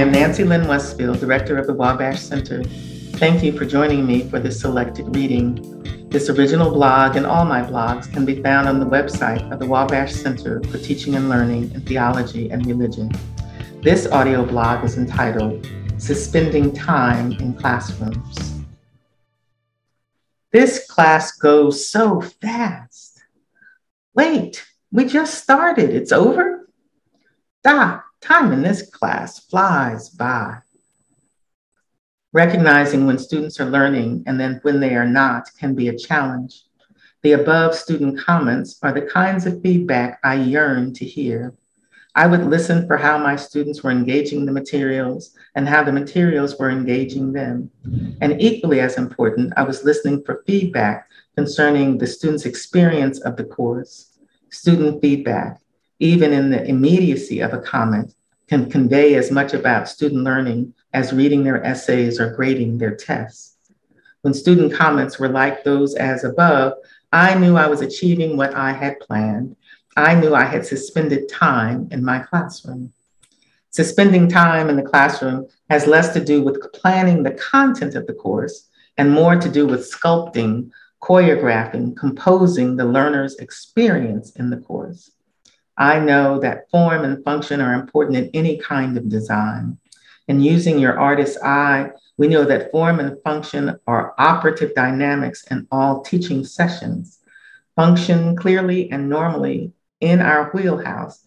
am Nancy Lynn Westfield, Director of the Wabash Center. Thank you for joining me for this selected reading. This original blog and all my blogs can be found on the website of the Wabash Center for Teaching and Learning in Theology and Religion. This audio blog is entitled Suspending Time in Classrooms. This class goes so fast. Wait, we just started. It's over? Doc, time in this class flies by. Recognizing when students are learning and then when they are not can be a challenge. The above student comments are the kinds of feedback I yearn to hear. I would listen for how my students were engaging the materials and how the materials were engaging them. And equally as important, I was listening for feedback concerning the students' experience of the course. Student feedback, even in the immediacy of a comment, can convey as much about student learning as reading their essays or grading their tests. When student comments were like those as above, I knew I was achieving what I had planned I knew I had suspended time in my classroom. Suspending time in the classroom has less to do with planning the content of the course and more to do with sculpting, choreographing, composing the learner's experience in the course. I know that form and function are important in any kind of design. And using your artist's eye, we know that form and function are operative dynamics in all teaching sessions. Function clearly and normally in our wheelhouse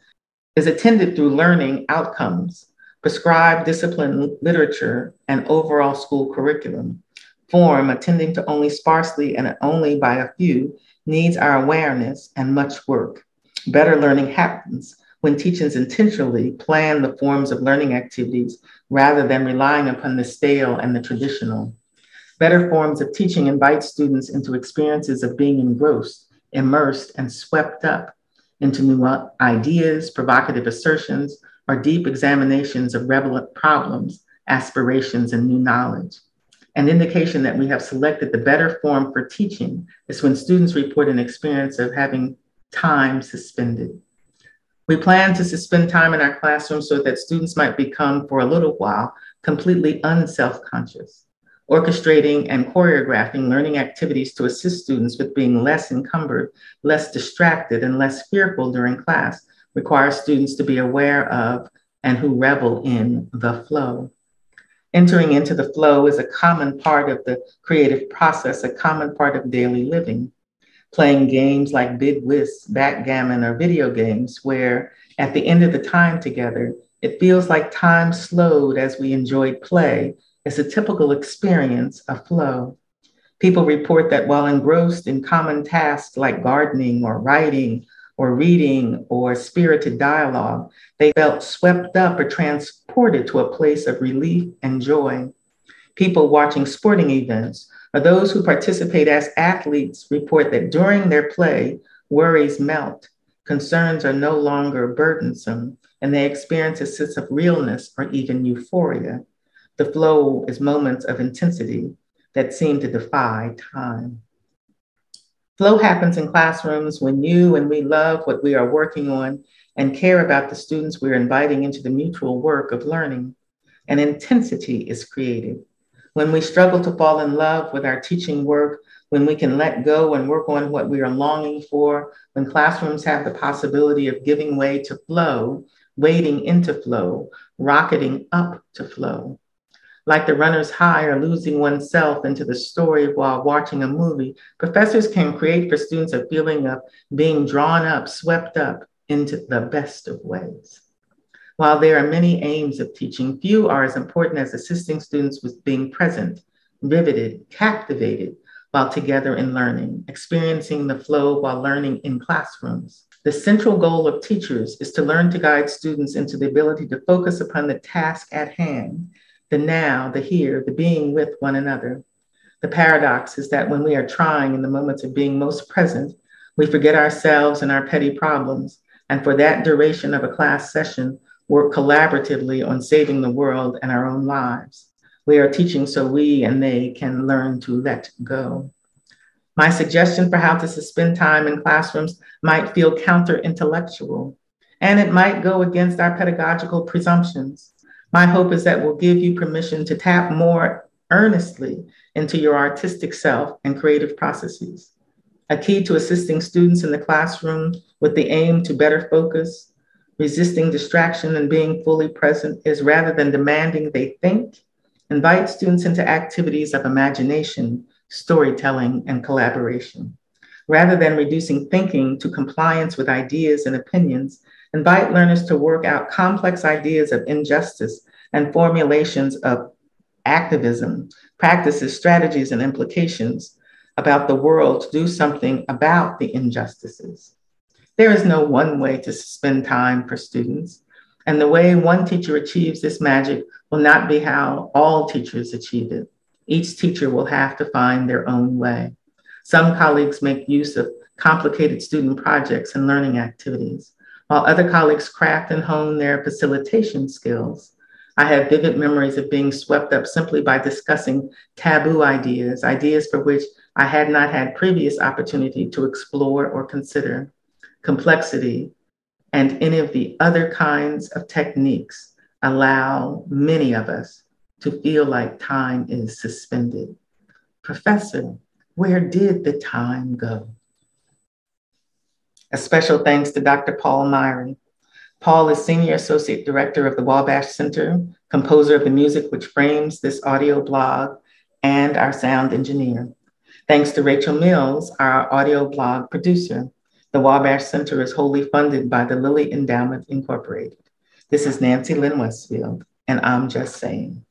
is attended through learning outcomes, prescribed discipline literature, and overall school curriculum. Form, attending to only sparsely and only by a few, needs our awareness and much work. Better learning happens when teachers intentionally plan the forms of learning activities rather than relying upon the stale and the traditional. Better forms of teaching invite students into experiences of being engrossed, immersed, and swept up into new ideas, provocative assertions, or deep examinations of relevant problems, aspirations, and new knowledge. An indication that we have selected the better form for teaching is when students report an experience of having time suspended. We plan to suspend time in our classroom so that students might become, for a little while, completely unself conscious orchestrating and choreographing learning activities to assist students with being less encumbered, less distracted, and less fearful during class requires students to be aware of and who revel in the flow. Entering into the flow is a common part of the creative process, a common part of daily living. Playing games like bid whist, backgammon, or video games, where at the end of the time together, it feels like time slowed as we enjoyed play is a typical experience of flow. People report that while engrossed in common tasks like gardening or writing or reading or spirited dialogue, they felt swept up or transported to a place of relief and joy. People watching sporting events or those who participate as athletes report that during their play, worries melt, concerns are no longer burdensome, and they experience a sense of realness or even euphoria. The flow is moments of intensity that seem to defy time. Flow happens in classrooms when you and we love what we are working on and care about the students we're inviting into the mutual work of learning. And intensity is created. When we struggle to fall in love with our teaching work, when we can let go and work on what we are longing for, when classrooms have the possibility of giving way to flow, wading into flow, rocketing up to flow like the runner's high or losing oneself into the story while watching a movie, professors can create for students a feeling of being drawn up, swept up into the best of ways. While there are many aims of teaching, few are as important as assisting students with being present, riveted, captivated while together in learning, experiencing the flow while learning in classrooms. The central goal of teachers is to learn to guide students into the ability to focus upon the task at hand the now, the here, the being with one another. The paradox is that when we are trying in the moments of being most present, we forget ourselves and our petty problems, and for that duration of a class session, work collaboratively on saving the world and our own lives. We are teaching so we and they can learn to let go. My suggestion for how to suspend time in classrooms might feel counter intellectual, and it might go against our pedagogical presumptions. My hope is that we'll give you permission to tap more earnestly into your artistic self and creative processes. A key to assisting students in the classroom with the aim to better focus, resisting distraction, and being fully present is rather than demanding they think, invite students into activities of imagination, storytelling, and collaboration. Rather than reducing thinking to compliance with ideas and opinions, invite learners to work out complex ideas of injustice and formulations of activism, practices, strategies, and implications about the world to do something about the injustices. There is no one way to spend time for students, and the way one teacher achieves this magic will not be how all teachers achieve it. Each teacher will have to find their own way. Some colleagues make use of complicated student projects and learning activities, while other colleagues craft and hone their facilitation skills. I have vivid memories of being swept up simply by discussing taboo ideas, ideas for which I had not had previous opportunity to explore or consider. Complexity and any of the other kinds of techniques allow many of us to feel like time is suspended. Professor, where did the time go? A special thanks to Dr. Paul Myhre. Paul is Senior Associate Director of the Wabash Center, composer of the music which frames this audio blog, and our sound engineer. Thanks to Rachel Mills, our audio blog producer. The Wabash Center is wholly funded by the Lilly Endowment Incorporated. This is Nancy Lynn Westfield, and I'm just saying.